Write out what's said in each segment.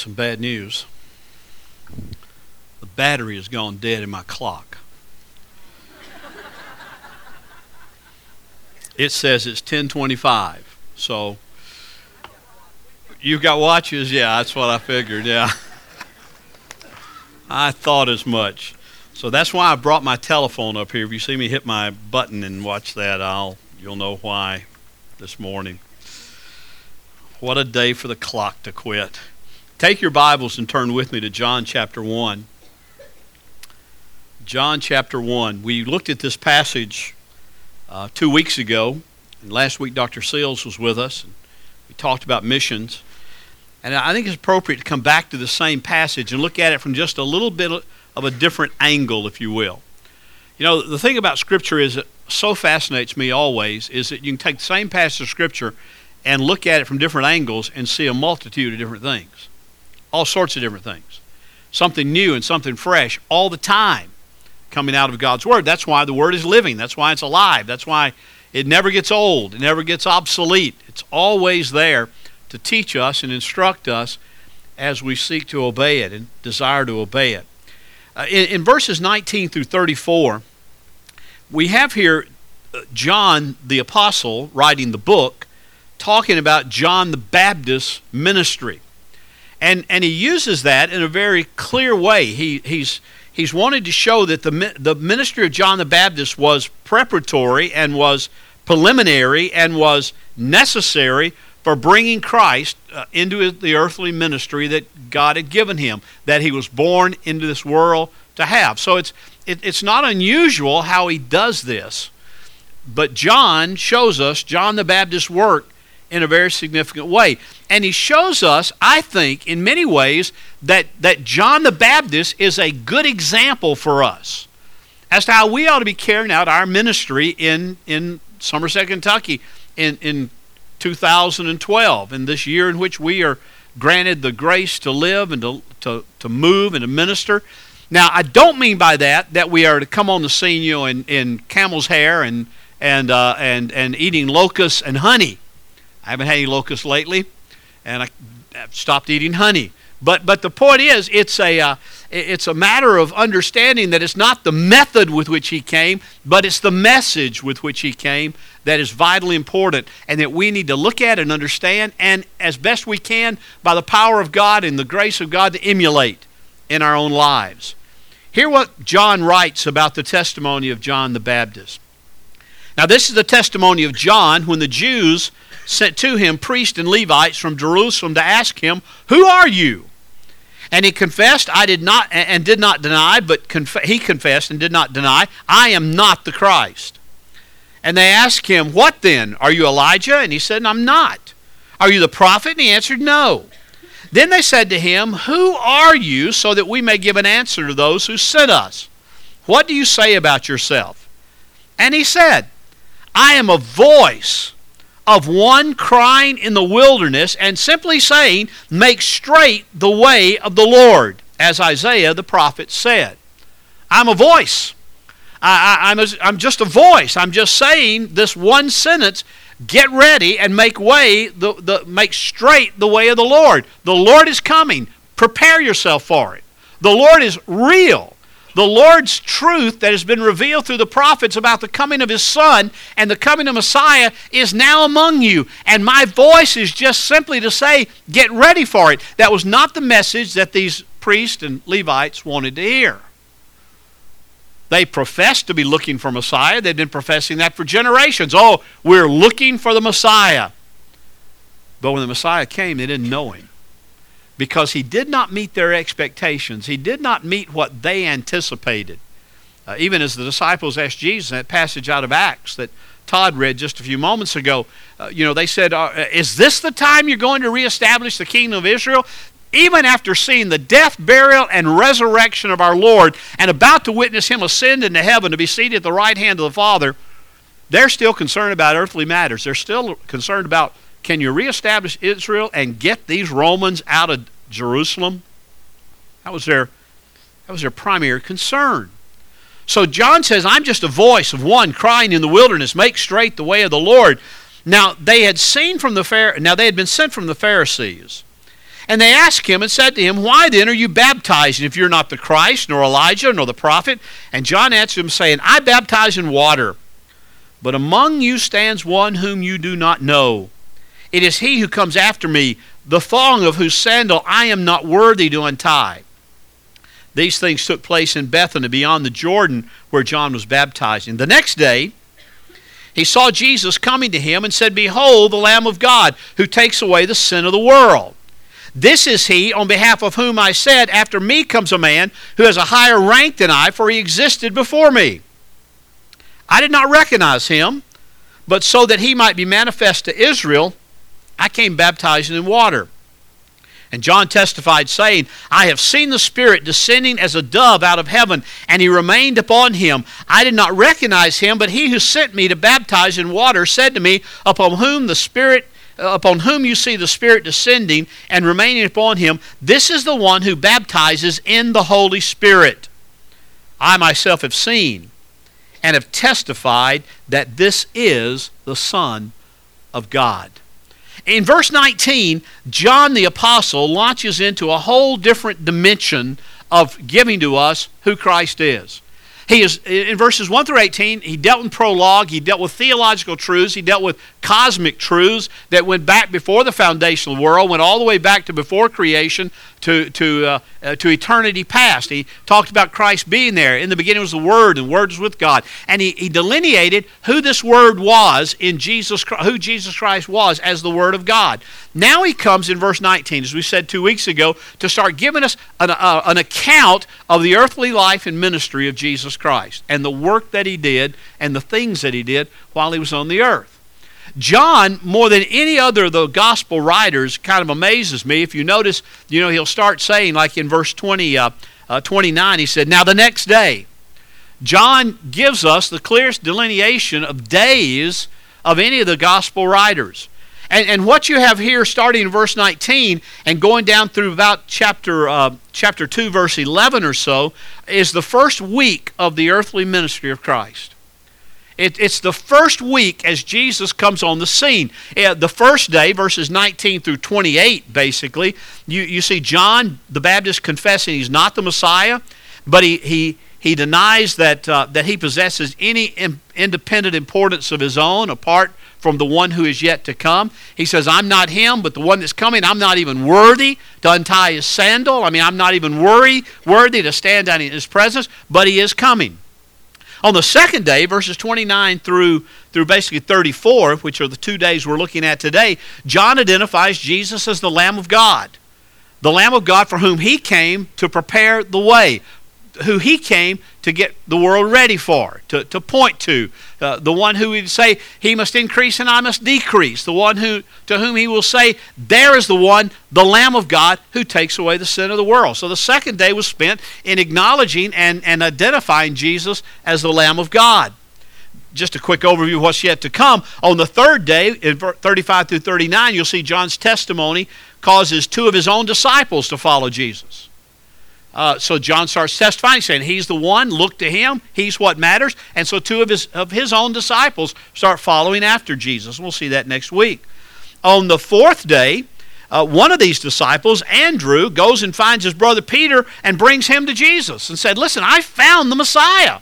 Some bad news. The battery has gone dead in my clock. It says it's 1025. So you've got watches? Yeah, that's what I figured. Yeah. I thought as much. So that's why I brought my telephone up here. If you see me hit my button and watch that, I'll you'll know why this morning. What a day for the clock to quit. Take your Bibles and turn with me to John chapter 1. John chapter 1. We looked at this passage uh, two weeks ago, and last week Dr. Seals was with us, and we talked about missions. And I think it's appropriate to come back to the same passage and look at it from just a little bit of a different angle, if you will. You know, the thing about Scripture is that so fascinates me always is that you can take the same passage of Scripture and look at it from different angles and see a multitude of different things all sorts of different things. Something new and something fresh all the time coming out of God's Word. That's why the Word is living. That's why it's alive. That's why it never gets old. It never gets obsolete. It's always there to teach us and instruct us as we seek to obey it and desire to obey it. Uh, in, in verses 19 through 34, we have here uh, John the Apostle writing the book talking about John the Baptist's ministry. And, and he uses that in a very clear way. He, he's, he's wanted to show that the, the ministry of John the Baptist was preparatory and was preliminary and was necessary for bringing Christ uh, into the earthly ministry that God had given him, that he was born into this world to have. So it's, it, it's not unusual how he does this. But John shows us John the Baptist's work in a very significant way. And he shows us, I think, in many ways, that, that John the Baptist is a good example for us as to how we ought to be carrying out our ministry in, in Somerset, Kentucky in, in 2012, in this year in which we are granted the grace to live and to, to, to move and to minister. Now, I don't mean by that that we are to come on the scene, you know, in, in camel's hair and, and, uh, and, and eating locusts and honey. I haven't had any locusts lately, and I, stopped eating honey. But but the point is, it's a uh, it's a matter of understanding that it's not the method with which he came, but it's the message with which he came that is vitally important, and that we need to look at and understand, and as best we can, by the power of God and the grace of God, to emulate in our own lives. Hear what John writes about the testimony of John the Baptist. Now, this is the testimony of John when the Jews sent to him priests and Levites from Jerusalem to ask him, Who are you? And he confessed, I did not, and did not deny, but conf- he confessed and did not deny, I am not the Christ. And they asked him, What then? Are you Elijah? And he said, I'm not. Are you the prophet? And he answered, No. Then they said to him, Who are you, so that we may give an answer to those who sent us? What do you say about yourself? And he said, I am a voice of one crying in the wilderness and simply saying, Make straight the way of the Lord, as Isaiah the prophet said. I'm a voice. I, am I'm just a voice. I'm just saying this one sentence get ready and make way the, the make straight the way of the Lord. The Lord is coming. Prepare yourself for it. The Lord is real. The Lord's truth that has been revealed through the prophets about the coming of His Son and the coming of Messiah is now among you. And my voice is just simply to say, get ready for it. That was not the message that these priests and Levites wanted to hear. They professed to be looking for Messiah. They'd been professing that for generations. Oh, we're looking for the Messiah. But when the Messiah came, they didn't know him because he did not meet their expectations. He did not meet what they anticipated. Uh, even as the disciples asked Jesus in that passage out of Acts that Todd read just a few moments ago, uh, you know, they said, uh, Is this the time you're going to reestablish the kingdom of Israel? Even after seeing the death, burial, and resurrection of our Lord and about to witness him ascend into heaven to be seated at the right hand of the Father, they're still concerned about earthly matters. They're still concerned about can you reestablish Israel and get these Romans out of Jerusalem? That was their, that was their primary concern. So John says, I'm just a voice of one crying in the wilderness, make straight the way of the Lord. Now they had seen from the Phar- now they had been sent from the Pharisees. And they asked him and said to him, Why then are you baptizing if you're not the Christ, nor Elijah, nor the prophet? And John answered him, saying, I baptize in water, but among you stands one whom you do not know. It is he who comes after me, the thong of whose sandal I am not worthy to untie. These things took place in Bethany beyond the Jordan where John was baptizing. The next day, he saw Jesus coming to him and said, Behold, the Lamb of God, who takes away the sin of the world. This is he on behalf of whom I said, After me comes a man who has a higher rank than I, for he existed before me. I did not recognize him, but so that he might be manifest to Israel, I came baptizing in water. And John testified, saying, I have seen the Spirit descending as a dove out of heaven, and he remained upon him. I did not recognize him, but he who sent me to baptize in water said to me, Upon whom the Spirit uh, upon whom you see the Spirit descending and remaining upon him, this is the one who baptizes in the Holy Spirit. I myself have seen and have testified that this is the Son of God. In verse 19, John the Apostle launches into a whole different dimension of giving to us who Christ is. He is in verses 1 through 18, he dealt in prologue, he dealt with theological truths, he dealt with cosmic truths that went back before the foundational world, went all the way back to before creation, to, to, uh, uh, to eternity past. He talked about Christ being there. In the beginning was the Word, and the Word was with God. And he, he delineated who this Word was in Jesus, who Jesus Christ was as the Word of God. Now he comes in verse 19, as we said two weeks ago, to start giving us an, uh, an account of the earthly life and ministry of Jesus Christ and the work that he did and the things that he did while he was on the earth. John, more than any other of the gospel writers, kind of amazes me. If you notice, you know, he'll start saying, like in verse 20, uh, uh, 29, he said, Now the next day. John gives us the clearest delineation of days of any of the gospel writers. And, and what you have here, starting in verse 19 and going down through about chapter, uh, chapter 2, verse 11 or so, is the first week of the earthly ministry of Christ. It, it's the first week as Jesus comes on the scene. The first day, verses 19 through 28, basically, you, you see John the Baptist confessing he's not the Messiah, but he, he, he denies that, uh, that he possesses any in, independent importance of his own apart from the one who is yet to come. He says, I'm not him, but the one that's coming, I'm not even worthy to untie his sandal. I mean, I'm not even worry, worthy to stand in his presence, but he is coming. On the second day, verses 29 through, through basically 34, which are the two days we're looking at today, John identifies Jesus as the Lamb of God. The Lamb of God for whom he came to prepare the way, who he came to get the world ready for, to, to point to. Uh, the one who would say, He must increase and I must decrease. The one who, to whom he will say, There is the one, the Lamb of God, who takes away the sin of the world. So the second day was spent in acknowledging and, and identifying Jesus as the Lamb of God. Just a quick overview of what's yet to come. On the third day, in 35 through 39, you'll see John's testimony causes two of his own disciples to follow Jesus. Uh, so John starts testifying, saying he's the one. Look to him. He's what matters. And so two of his of his own disciples start following after Jesus. We'll see that next week. On the fourth day, uh, one of these disciples, Andrew, goes and finds his brother Peter and brings him to Jesus and said, "Listen, I found the Messiah."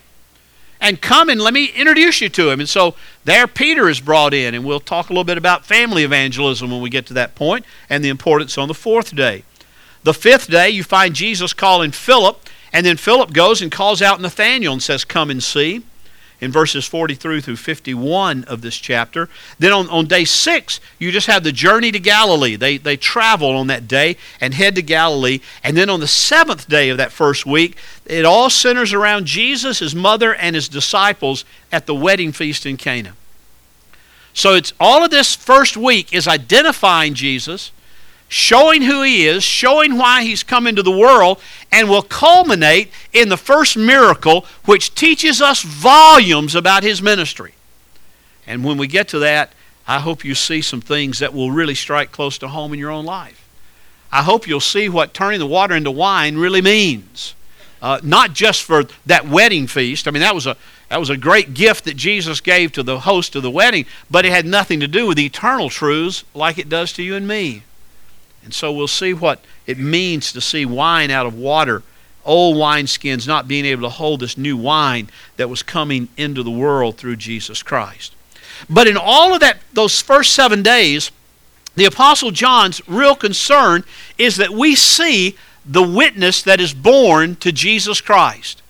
And come and let me introduce you to him. And so there Peter is brought in, and we'll talk a little bit about family evangelism when we get to that point and the importance on the fourth day. The fifth day, you find Jesus calling Philip, and then Philip goes and calls out Nathanael and says, Come and see. In verses 43 through 51 of this chapter. Then on, on day six, you just have the journey to Galilee. They, they travel on that day and head to Galilee. And then on the seventh day of that first week, it all centers around Jesus, his mother, and his disciples at the wedding feast in Cana. So it's all of this first week is identifying Jesus showing who he is, showing why he's come into the world, and will culminate in the first miracle, which teaches us volumes about his ministry. And when we get to that, I hope you see some things that will really strike close to home in your own life. I hope you'll see what turning the water into wine really means. Uh, not just for that wedding feast. I mean, that was a that was a great gift that Jesus gave to the host of the wedding, but it had nothing to do with eternal truths like it does to you and me. And so we'll see what it means to see wine out of water, old wineskins not being able to hold this new wine that was coming into the world through Jesus Christ. But in all of that those first 7 days, the apostle John's real concern is that we see the witness that is borne to Jesus Christ.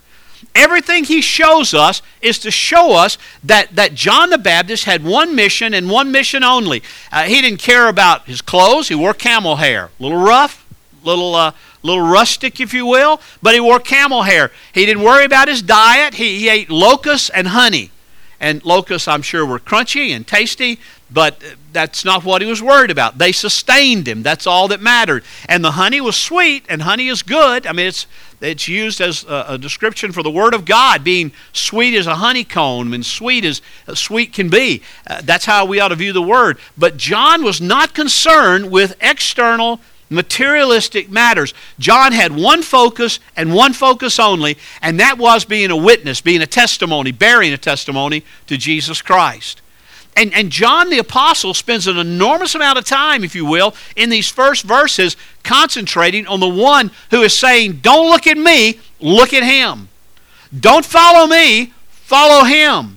Everything he shows us is to show us that, that John the Baptist had one mission and one mission only. Uh, he didn't care about his clothes. He wore camel hair. A little rough, little, uh, little rustic, if you will, but he wore camel hair. He didn't worry about his diet. He, he ate locusts and honey. And locusts, I'm sure, were crunchy and tasty, but that's not what he was worried about. They sustained him. That's all that mattered. And the honey was sweet, and honey is good. I mean, it's it's used as a, a, description for the Word of God being sweet as a honeycomb and sweet as uh, sweet can be. Uh, that's how we ought to view the Word. But John was not concerned with external materialistic matters. John had one focus and one focus only, and that was being a witness, being a testimony, bearing a testimony to Jesus Christ. And, and John the Apostle spends an enormous amount of time, if you will, in these first verses concentrating on the one who is saying, Don't look at me, look at him. Don't follow me, follow him.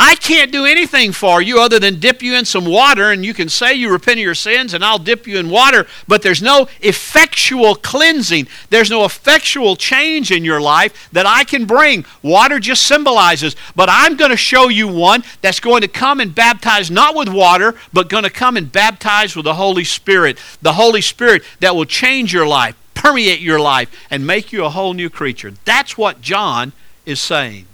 I can't do anything for you other than dip you in some water, and you can say you repent of your sins, and I'll dip you in water, but there's no effectual cleansing. There's no effectual change in your life that I can bring. Water just symbolizes, but I'm going to show you one that's going to come and baptize not with water, but going to come and baptize with the Holy Spirit. The Holy Spirit that will change your life, permeate your life, and make you a whole new creature. That's what John is saying.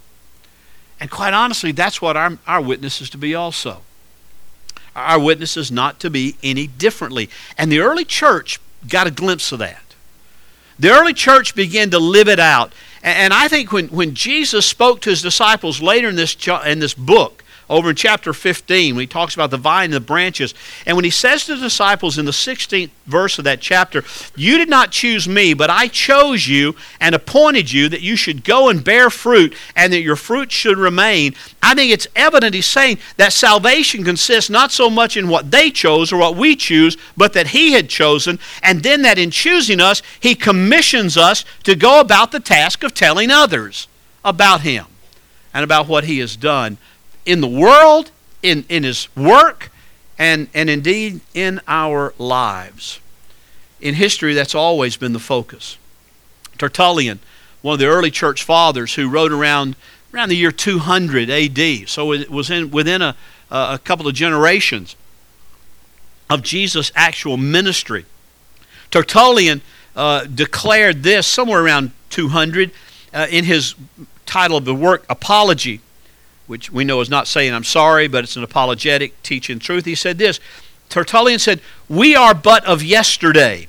And quite honestly, that's what our, our witness is to be also. Our witness is not to be any differently. And the early church got a glimpse of that. The early church began to live it out. And I think when, when Jesus spoke to his disciples later in this, in this book, over in chapter 15 when he talks about the vine and the branches. And when he says to the disciples in the 16th verse of that chapter, You did not choose me, but I chose you and appointed you that you should go and bear fruit and that your fruit should remain. I think it's evident he's saying that salvation consists not so much in what they chose or what we choose, but that he had chosen. And then that in choosing us, he commissions us to go about the task of telling others about him and about what he has done in the world, in, in his work, and, and indeed in our lives. In history, that's always been the focus. Tertullian, one of the early church fathers who wrote around, around the year 200 AD, so it was in, within a, a couple of generations of Jesus' actual ministry. Tertullian uh, declared this somewhere around 200 uh, in his title of the work, Apology which we know is not saying I'm sorry, but it's an apologetic teaching truth. He said this Tertullian said, We are but of yesterday,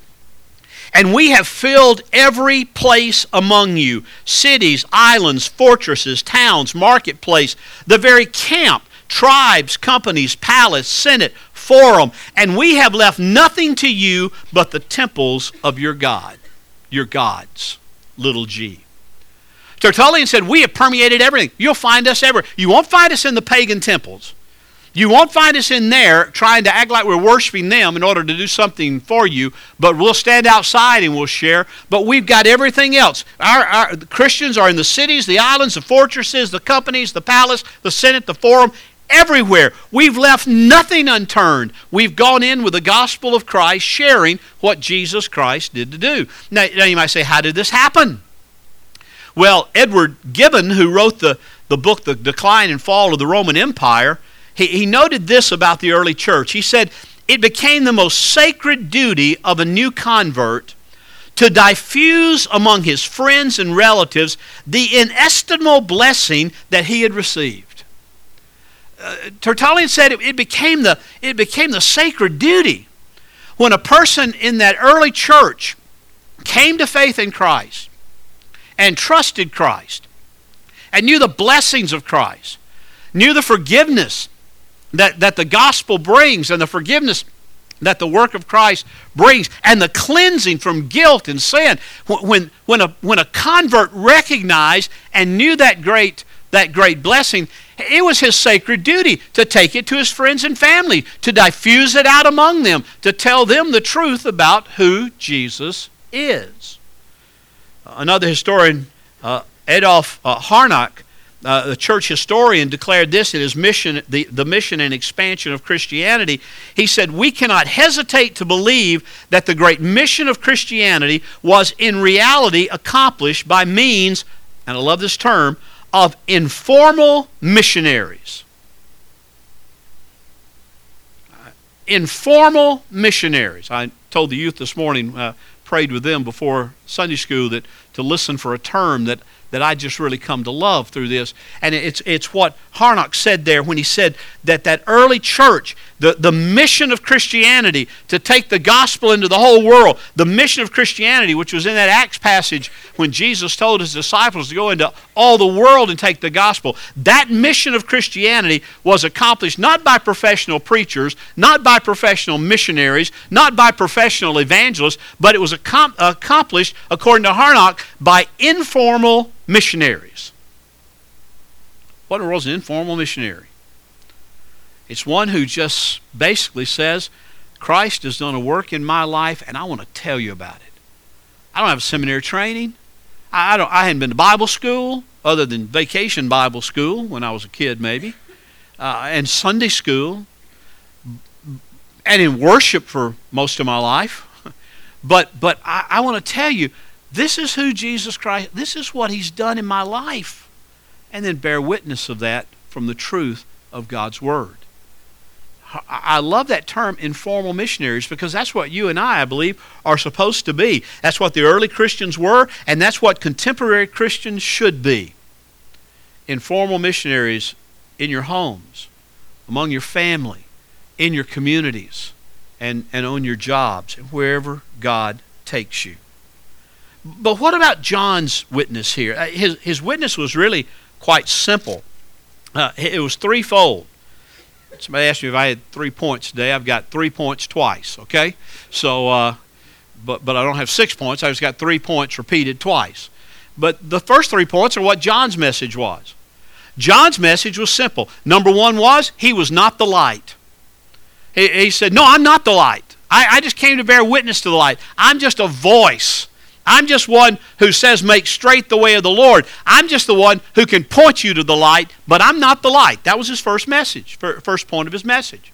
and we have filled every place among you cities, islands, fortresses, towns, marketplace, the very camp, tribes, companies, palace, senate, forum, and we have left nothing to you but the temples of your God, your gods, little g. Tertullian said, We have permeated everything. You'll find us everywhere. You won't find us in the pagan temples. You won't find us in there trying to act like we're worshiping them in order to do something for you, but we'll stand outside and we'll share. But we've got everything else. Our, our Christians are in the cities, the islands, the fortresses, the companies, the palace, the senate, the forum, everywhere. We've left nothing unturned. We've gone in with the gospel of Christ, sharing what Jesus Christ did to do. Now, now you might say, How did this happen? Well, Edward Gibbon, who wrote the, the book, The Decline and Fall of the Roman Empire, he, he noted this about the early church. He said, It became the most sacred duty of a new convert to diffuse among his friends and relatives the inestimable blessing that he had received. Uh, Tertullian said it, it, became the, it became the sacred duty when a person in that early church came to faith in Christ and trusted Christ and knew the blessings of Christ, knew the forgiveness that, that the gospel brings and the forgiveness that the work of Christ brings and the cleansing from guilt and sin. When, when, a, when a convert recognized and knew that great, that great blessing, It was his sacred duty to take it to his friends and family, to diffuse it out among them, to tell them the truth about who Jesus is. Another historian, uh, Adolf uh, Harnack, uh, the church historian, declared this in his mission, the, the mission and expansion of Christianity. He said, We cannot hesitate to believe that the great mission of Christianity was in reality accomplished by means, and I love this term, of informal missionaries. Informal missionaries. I told the youth this morning, uh, prayed with them before Sunday school, that to listen for a term that that I just really come to love through this. And it's, it's what Harnack said there when he said that that early church, the, the mission of Christianity to take the gospel into the whole world, the mission of Christianity, which was in that Acts passage when Jesus told his disciples to go into all the world and take the gospel, that mission of Christianity was accomplished not by professional preachers, not by professional missionaries, not by professional evangelists, but it was accomplished, according to Harnack, by informal missionaries. What in the world is an informal missionary? It's one who just basically says, Christ has done a work in my life, and I want to tell you about it. I don't have seminary training. I, don't, I hadn't been to Bible school other than vacation Bible school when I was a kid, maybe, uh, and Sunday school, and in worship for most of my life. but but I, I want to tell you, this is who Jesus Christ, this is what he's done in my life. And then bear witness of that from the truth of God's Word. I love that term, informal missionaries, because that's what you and I, I believe, are supposed to be. That's what the early Christians were, and that's what contemporary Christians should be. Informal missionaries in your homes, among your family, in your communities, and, and on your jobs, and wherever God takes you. But what about John's witness here? Uh, his, his witness was really quite simple. Uh, it was threefold. Somebody asked me if I had three points today. I've got three points twice, okay? So, uh, but, but I don't have six points. I just got three points repeated twice. But the first three points are what John's message was. John's message was simple. Number one was he was not the light. He, he said, No, I'm not the light. I, I just came to bear witness to the light. I'm just a voice I'm just one who says, Make straight the way of the Lord. I'm just the one who can point you to the light, but I'm not the light. That was his first message, first point of his message.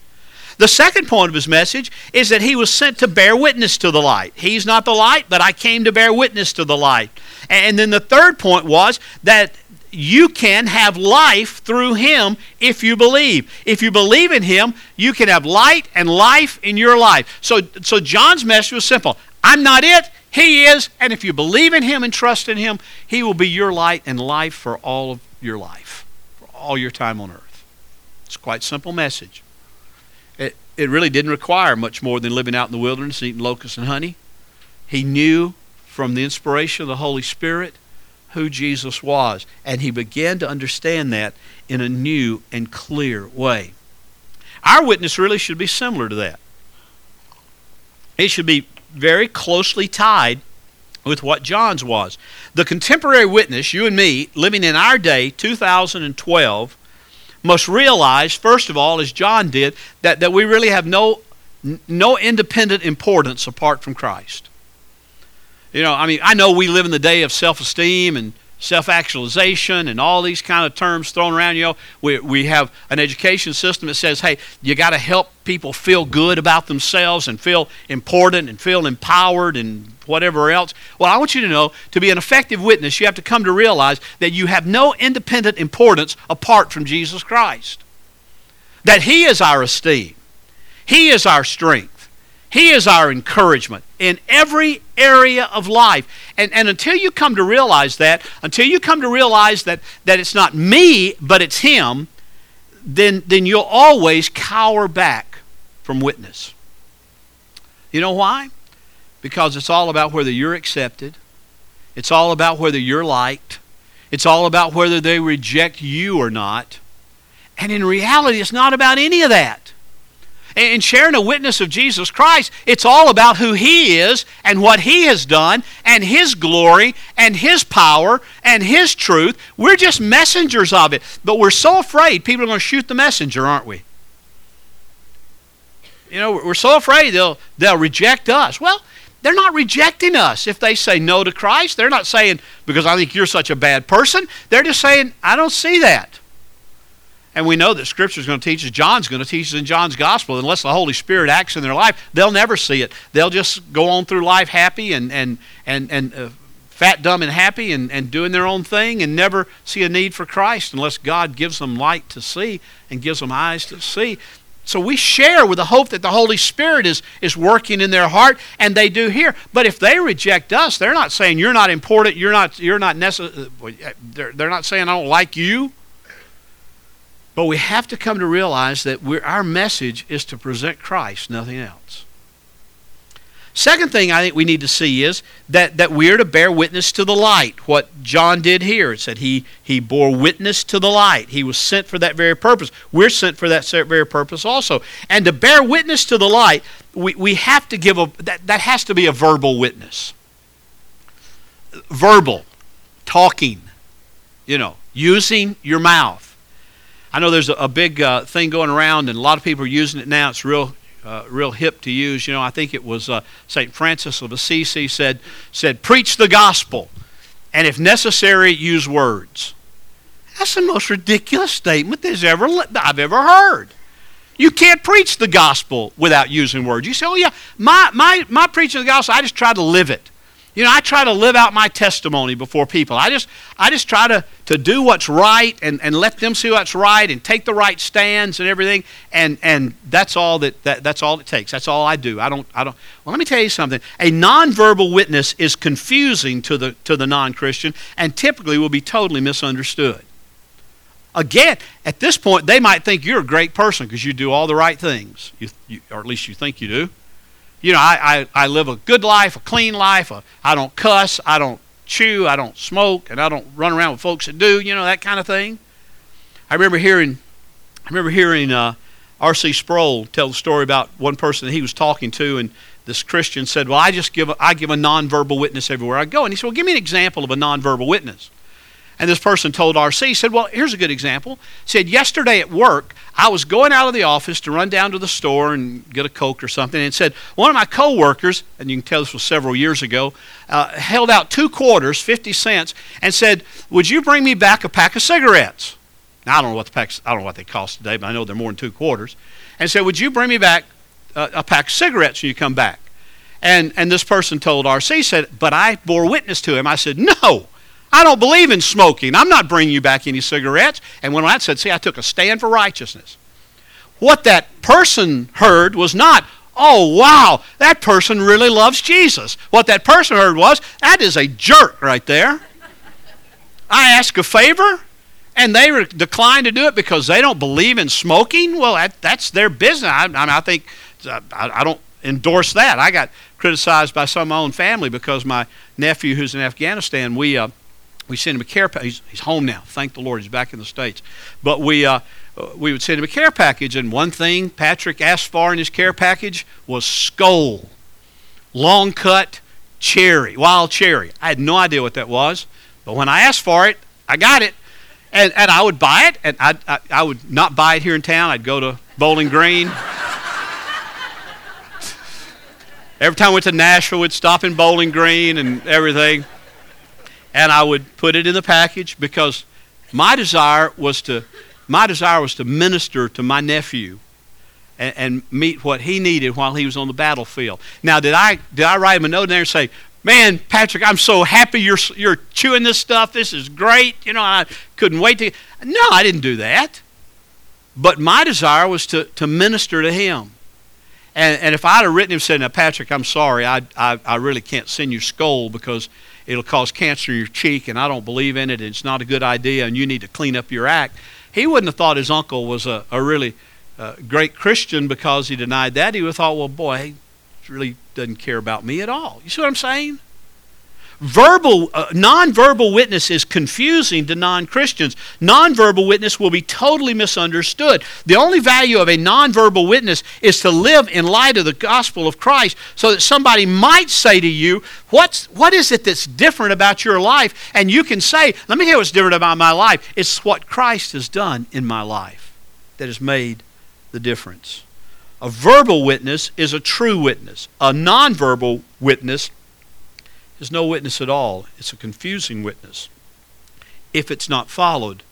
The second point of his message is that he was sent to bear witness to the light. He's not the light, but I came to bear witness to the light. And then the third point was that you can have life through him if you believe. If you believe in him, you can have light and life in your life. So, so John's message was simple I'm not it, he is, and if you believe in Him and trust in Him, He will be your light and life for all of your life, for all your time on earth. It's quite simple message. It, it really didn't require much more than living out in the wilderness, eating locusts and honey. He knew from the inspiration of the Holy Spirit who Jesus was, and he began to understand that in a new and clear way. Our witness really should be similar to that. It should be very closely tied with what John's was. The contemporary witness, you and me, living in our day, 2012, must realize, first of all, as John did, that, that we really have no, no independent importance apart from Christ. You know, I mean, I know we live in the day of self esteem and self-actualization and all these kind of terms thrown around. You know, we, we have an education system that says, hey, you got to help people feel good about themselves and feel important and feel empowered and whatever else. Well, I want you to know, to be an effective witness, you have to come to realize that you have no independent importance apart from Jesus Christ. That He is our esteem. He is our strength. He is our encouragement in every area of life. And, and until you come to realize that, until you come to realize that, that it's not me, but it's Him, then, then you'll always cower back from witness. You know why? Because it's all about whether you're accepted, it's all about whether you're liked, it's all about whether they reject you or not. And in reality, it's not about any of that. In sharing a witness of Jesus Christ, it's all about who He is and what He has done and His glory and His power and His truth. We're just messengers of it. But we're so afraid people are going to shoot the messenger, aren't we? You know, we're so afraid they'll, they'll reject us. Well, they're not rejecting us if they say no to Christ. They're not saying, because I think you're such a bad person. They're just saying, I don't see that. And we know that Scripture is going to teach us, John's going to teach us in John's Gospel. Unless the Holy Spirit acts in their life, they'll never see it. They'll just go on through life happy and, and, and, and uh, fat, dumb, and happy and, and doing their own thing and never see a need for Christ unless God gives them light to see and gives them eyes to see. So we share with the hope that the Holy Spirit is, is working in their heart, and they do hear. But if they reject us, they're not saying you're not important, you're not, you're not necessary. They're, they're not saying I don't like you. But we have to come to realize that our message is to present Christ, nothing else. Second thing I think we need to see is that, that we are to bear witness to the light. What John did here, it said he, he bore witness to the light. He was sent for that very purpose. We're sent for that very purpose also. And to bear witness to the light, we, we have to give a, that, that has to be a verbal witness. Verbal, talking, you know, using your mouth. I know there's a, a big uh, thing going around, and a lot of people are using it now. It's real uh, real hip to use. You know, I think it was uh, St. Francis of Assisi said, said, preach the gospel, and if necessary, use words. That's the most ridiculous statement there's ever I've ever heard. You can't preach the gospel without using words. You say, oh, yeah, my, my, my preaching the gospel, I just try to live it. You know, I try to live out my testimony before people. I just, I just try to, to do what's right and, and let them see what's right and take the right stands and everything. And, and that's all that, that that's all it takes. That's all I do. I don't, I don't. Well, let me tell you something. A nonverbal witness is confusing to the, to the non-Christian and typically will be totally misunderstood. Again, at this point, they might think you're a great person because you do all the right things, you, you, or at least you think you do you know, I, I, I live a good life, a clean life. A, I don't cuss. I don't chew. I don't smoke. And I don't run around with folks that do, you know, that kind of thing. I remember hearing, I remember hearing uh, R.C. Sproul tell the story about one person that he was talking to, and this Christian said, "Well, I just give a, I give a nonverbal witness everywhere I go." And he said, "Well, give me an example of a nonverbal witness." And this person told RC, he said, Well, here's a good example. He Said, Yesterday at work, I was going out of the office to run down to the store and get a Coke or something, and said, One of my coworkers, and you can tell this was several years ago, uh, held out two quarters, 50 cents, and said, Would you bring me back a pack of cigarettes? Now, I don't know what the packs, I don't know what they cost today, but I know they're more than two quarters. And said, Would you bring me back a, a pack of cigarettes when you come back? And, and this person told RC, said, But I bore witness to him. I said, No. I don't believe in smoking. I'm not bringing you back any cigarettes. And when I said, see, I took a stand for righteousness. What that person heard was not, oh, wow, that person really loves Jesus. What that person heard was, that is a jerk right there. I ask a favor, and they re- decline to do it because they don't believe in smoking. Well, that, that's their business. I, I, I think uh, I, I don't endorse that. I got criticized by some of my own family because my nephew, who's in Afghanistan, we uh, we sent him a care package. He's, he's, home now. Thank the Lord, he's back in the States. But we, uh, we would send him a care package, and one thing Patrick asked for in his care package was Skoal. Long cut cherry, wild cherry. I had no idea what that was, but when I asked for it, I got it. And, and I would buy it, and I, I, I would not buy it here in town. I'd go to Bowling Green. Every time I went to Nashville, we'd stop in Bowling Green and everything and I would put it in the package because my desire was to my desire was to minister to my nephew and, and, meet what he needed while he was on the battlefield. Now, did I did I write him a note in there and say, "Man, Patrick, I'm so happy you're you're chewing this stuff. This is great." You know, I couldn't wait to. No, I didn't do that. But my desire was to to minister to him. And, and if I'd have written him saying, "Now, Patrick, I'm sorry, I, I, I really can't send you Skoal because it'll cause cancer in your cheek, and I don't believe in it, and it's not a good idea, and you need to clean up your act. He wouldn't have thought his uncle was a, a really uh, great Christian because he denied that. He would have thought, well, boy, he really doesn't care about me at all. You see what I'm saying? Verbal, uh, nonverbal witness is confusing to non Christians. Nonverbal witness will be totally misunderstood. The only value of a nonverbal witness is to live in light of the gospel of Christ so that somebody might say to you, What's, What is it that's different about your life? And you can say, Let me hear what's different about my life. It's what Christ has done in my life that has made the difference. A verbal witness is a true witness. A nonverbal witness is no witness at all. It's a confusing witness if it's not followed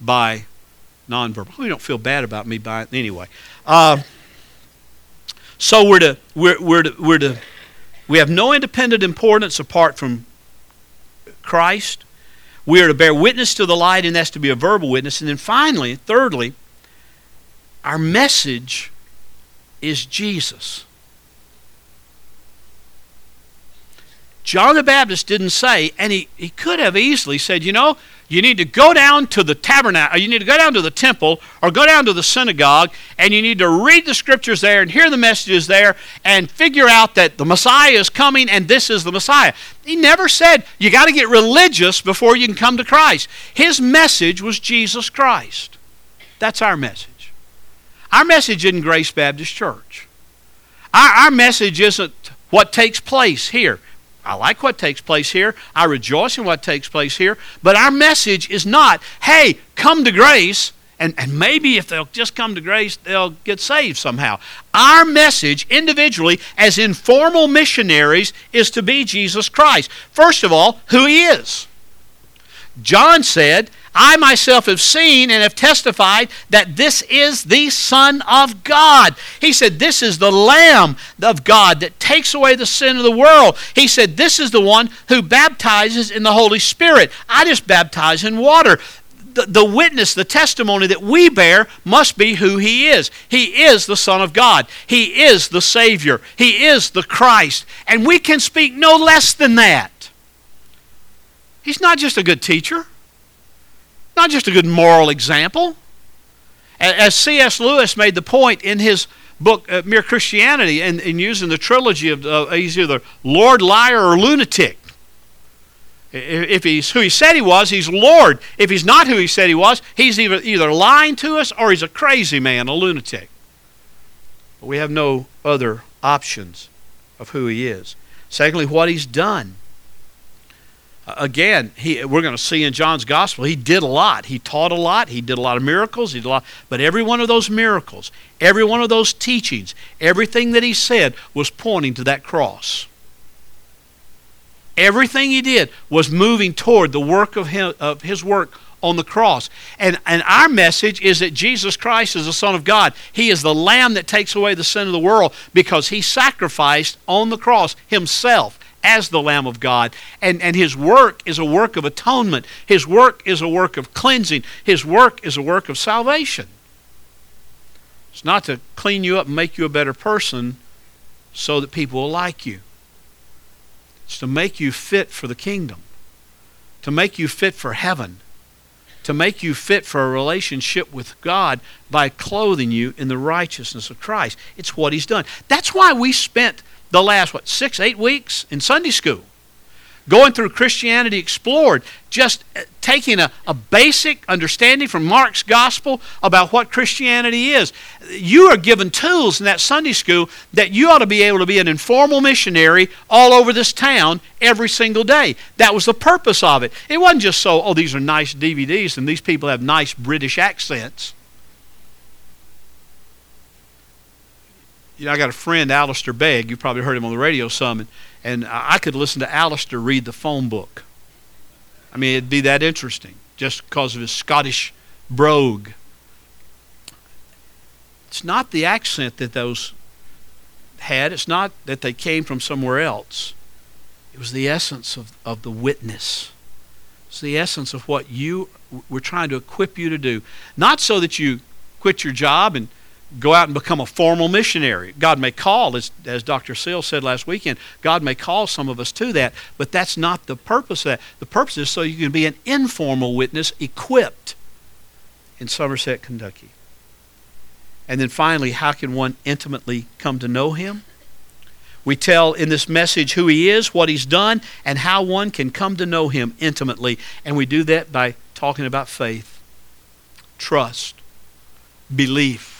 by nonverbal. We don't feel bad about me buying anyway. Uh, so we're to we're we're to, we're to we have no independent importance apart from Christ. We are to bear witness to the light, and that's to be a verbal witness. And then finally, thirdly, our message is Jesus. John the Baptist didn't say, and he, he could have easily said, you know, you need to go down to the tabernacle, uh, you need to go down to the temple, or go down to the synagogue, and you need to read the scriptures there and hear the messages there and figure out that the Messiah is coming and this is the Messiah. He never said, you got to get religious before you can come to Christ. His message was Jesus Christ. That's our message. Our message isn't Grace Baptist Church. Our, our message isn't what takes place here. I like what takes place here. I rejoice in what takes place here. But our message is not, hey, come to grace, and, and maybe if they'll just come to grace, they'll get saved somehow. Our message, individually, as informal missionaries, is to be Jesus Christ. First of all, who He is. John said, I myself have seen and have testified that this is the Son of God. He said, This is the Lamb of God that takes away the sin of the world. He said, This is the one who baptizes in the Holy Spirit. I just baptize in water. The, the witness, the testimony that we bear must be who He is. He is the Son of God. He is the Savior. He is the Christ. And we can speak no less than that. He's not just a good teacher not just a good moral example. As C.S. Lewis made the point in his book, uh, Mere Christianity, and, in using the trilogy of uh, he's either Lord, liar, or lunatic. If he's who he said he was, he's Lord. If he's not who he said he was, he's either, either lying to us or he's a crazy man, a lunatic. But we have no other options of who he is. Secondly, what he's done again, he, we're going to see in John's gospel, he did a lot. He taught a lot. He did a lot of miracles. He did a lot. But every one of those miracles, every one of those teachings, everything that he said was pointing to that cross. Everything he did was moving toward the work of his, of his work on the cross. And, and our message is that Jesus Christ is the Son of God. He is the Lamb that takes away the sin of the world because he sacrificed on the cross himself as the Lamb of God. And, and his work is a work of atonement. His work is a work of cleansing. His work is a work of salvation. It's not to clean you up and make you a better person so that people will like you. It's to make you fit for the kingdom, to make you fit for heaven, to make you fit for a relationship with God by clothing you in the righteousness of Christ. It's what He's done. That's why we spent the last, what, six, eight weeks in Sunday school, going through Christianity Explored, just uh, taking a, a basic understanding from Mark's gospel about what Christianity is. You are given tools in that Sunday school that you ought to be able to be an informal missionary all over this town every single day. That was the purpose of it. It wasn't just so, oh, these are nice DVDs and these people have nice British accents. You know, I got a friend, Alistair Begg. You probably heard him on the radio some, and, and I could listen to Alistair read the phone book. I mean, it'd be that interesting just because of his Scottish brogue. It's not the accent that those had, it's not that they came from somewhere else. It was the essence of, of the witness. It's the essence of what you were trying to equip you to do. Not so that you quit your job and go out and become a formal missionary. God may call, as, as Dr. Seal said last weekend, God may call some of us to that, but that's not the purpose of that. The purpose is so you can be an informal witness equipped in Somerset, Kentucky. And then finally, how can one intimately come to know Him? We tell in this message who He is, what He's done, and how one can come to know Him intimately. And we do that by talking about faith, trust, belief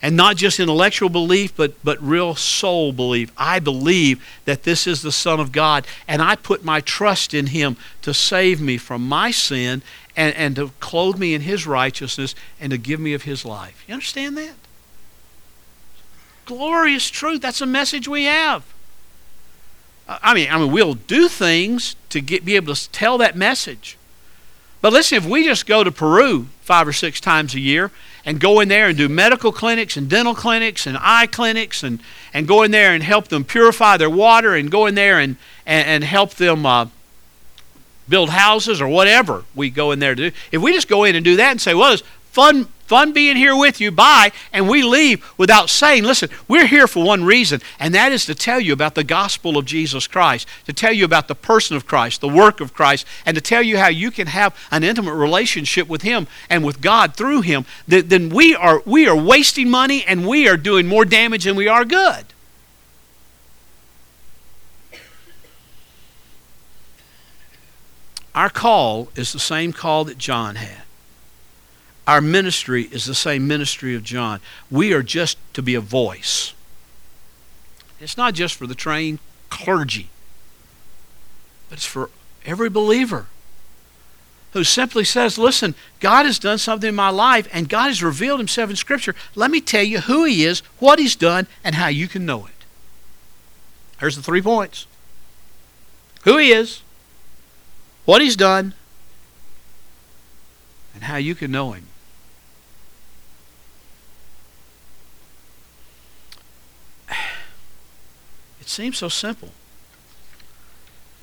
and not just intellectual belief, but, but real soul belief. I believe that this is the Son of God, and I put my trust in Him to save me from my sin and, and to clothe me in His righteousness and to give me of His life. You understand that? Glorious truth. That's a message we have. I mean, I mean, we'll do things to get, be able to tell that message. But listen, if we just go to Peru five or six times a year and go in there and do medical clinics and dental clinics and eye clinics and, and go in there and help them purify their water and go in there and, and, and help them uh, build houses or whatever we go in there to do. If we just go in and do that and say, well, fun Fun being here with you. Bye. And we leave without saying, listen, we're here for one reason, and that is to tell you about the gospel of Jesus Christ, to tell you about the person of Christ, the work of Christ, and to tell you how you can have an intimate relationship with Him and with God through Him. Then we are, we are wasting money and we are doing more damage than we are good. Our call is the same call that John had. Our ministry is the same ministry of John. We are just to be a voice. It's not just for the trained clergy, but it's for every believer who simply says, Listen, God has done something in my life, and God has revealed Himself in Scripture. Let me tell you who He is, what He's done, and how you can know it. Here's the three points who He is, what He's done, and how you can know Him. It seems so simple.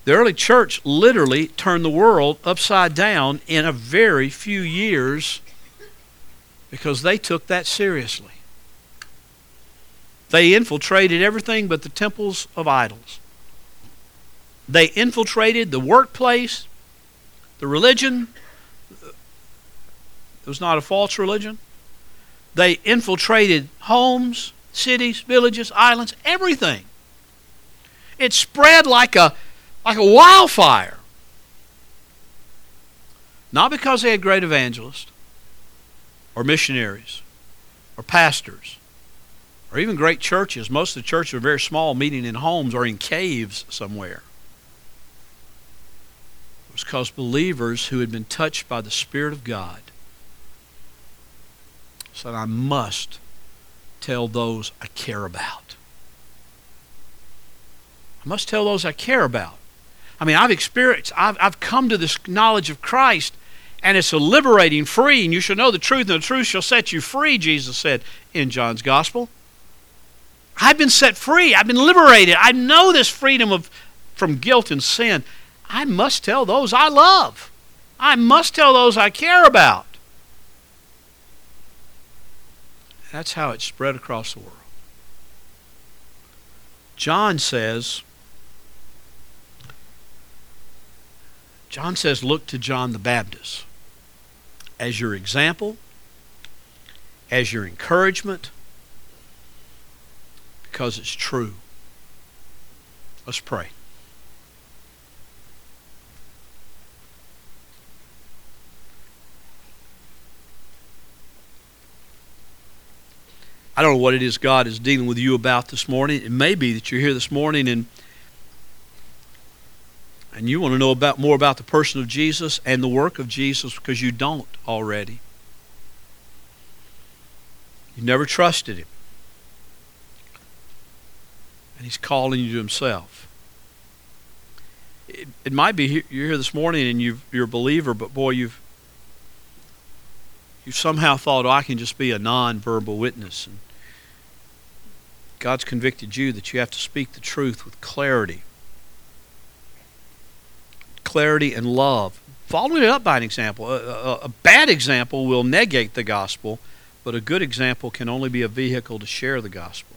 The early church literally turned the world upside down in a very few years because they took that seriously. They infiltrated everything but the temples of idols. They infiltrated the workplace, the religion. It was not a false religion. They infiltrated homes, cities, villages, islands, everything. It spread like a, like a wildfire. Not because they had great evangelists or missionaries or pastors or even great churches. Most of the churches are very small, meeting in homes or in caves somewhere. It was because believers who had been touched by the Spirit of God said, I must tell those I care about. I must tell those I care about. I mean, I've experienced, I've, I've come to this knowledge of Christ, and it's a liberating, free, and you shall know the truth, and the truth shall set you free, Jesus said in John's Gospel. I've been set free. I've been liberated. I know this freedom of, from guilt and sin. I must tell those I love. I must tell those I care about. That's how it spread across the world. John says, John says, look to John the Baptist as your example, as your encouragement, because it's true. Let's pray. I don't know what it is God is dealing with you about this morning. It may be that you're here this morning and and you want to know about more about the person of Jesus and the work of Jesus because you don't already. You never trusted him. And he's calling you to himself. It, it might be you're here this morning and you are a believer, but boy, you've you've somehow thought, oh, I can just be a non-verbal witness. And God's convicted you that you have to speak the truth with clarity clarity and love. Following it up by an example. A, a, a bad example will negate the gospel, but a good example can only be a vehicle to share the gospel.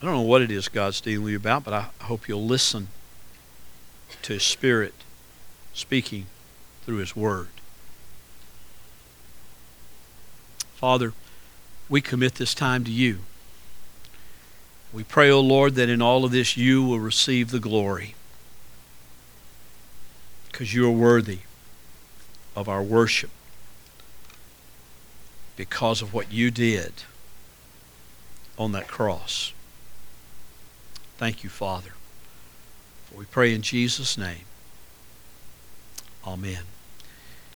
I don't know what it is God's dealing with you about, but I hope you'll listen to His Spirit speaking through His Word. Father, we commit this time to you. We pray, O oh Lord, that in all of this you will receive the glory because you are worthy of our worship because of what you did on that cross. Thank you, Father. For we pray in Jesus' name. Amen.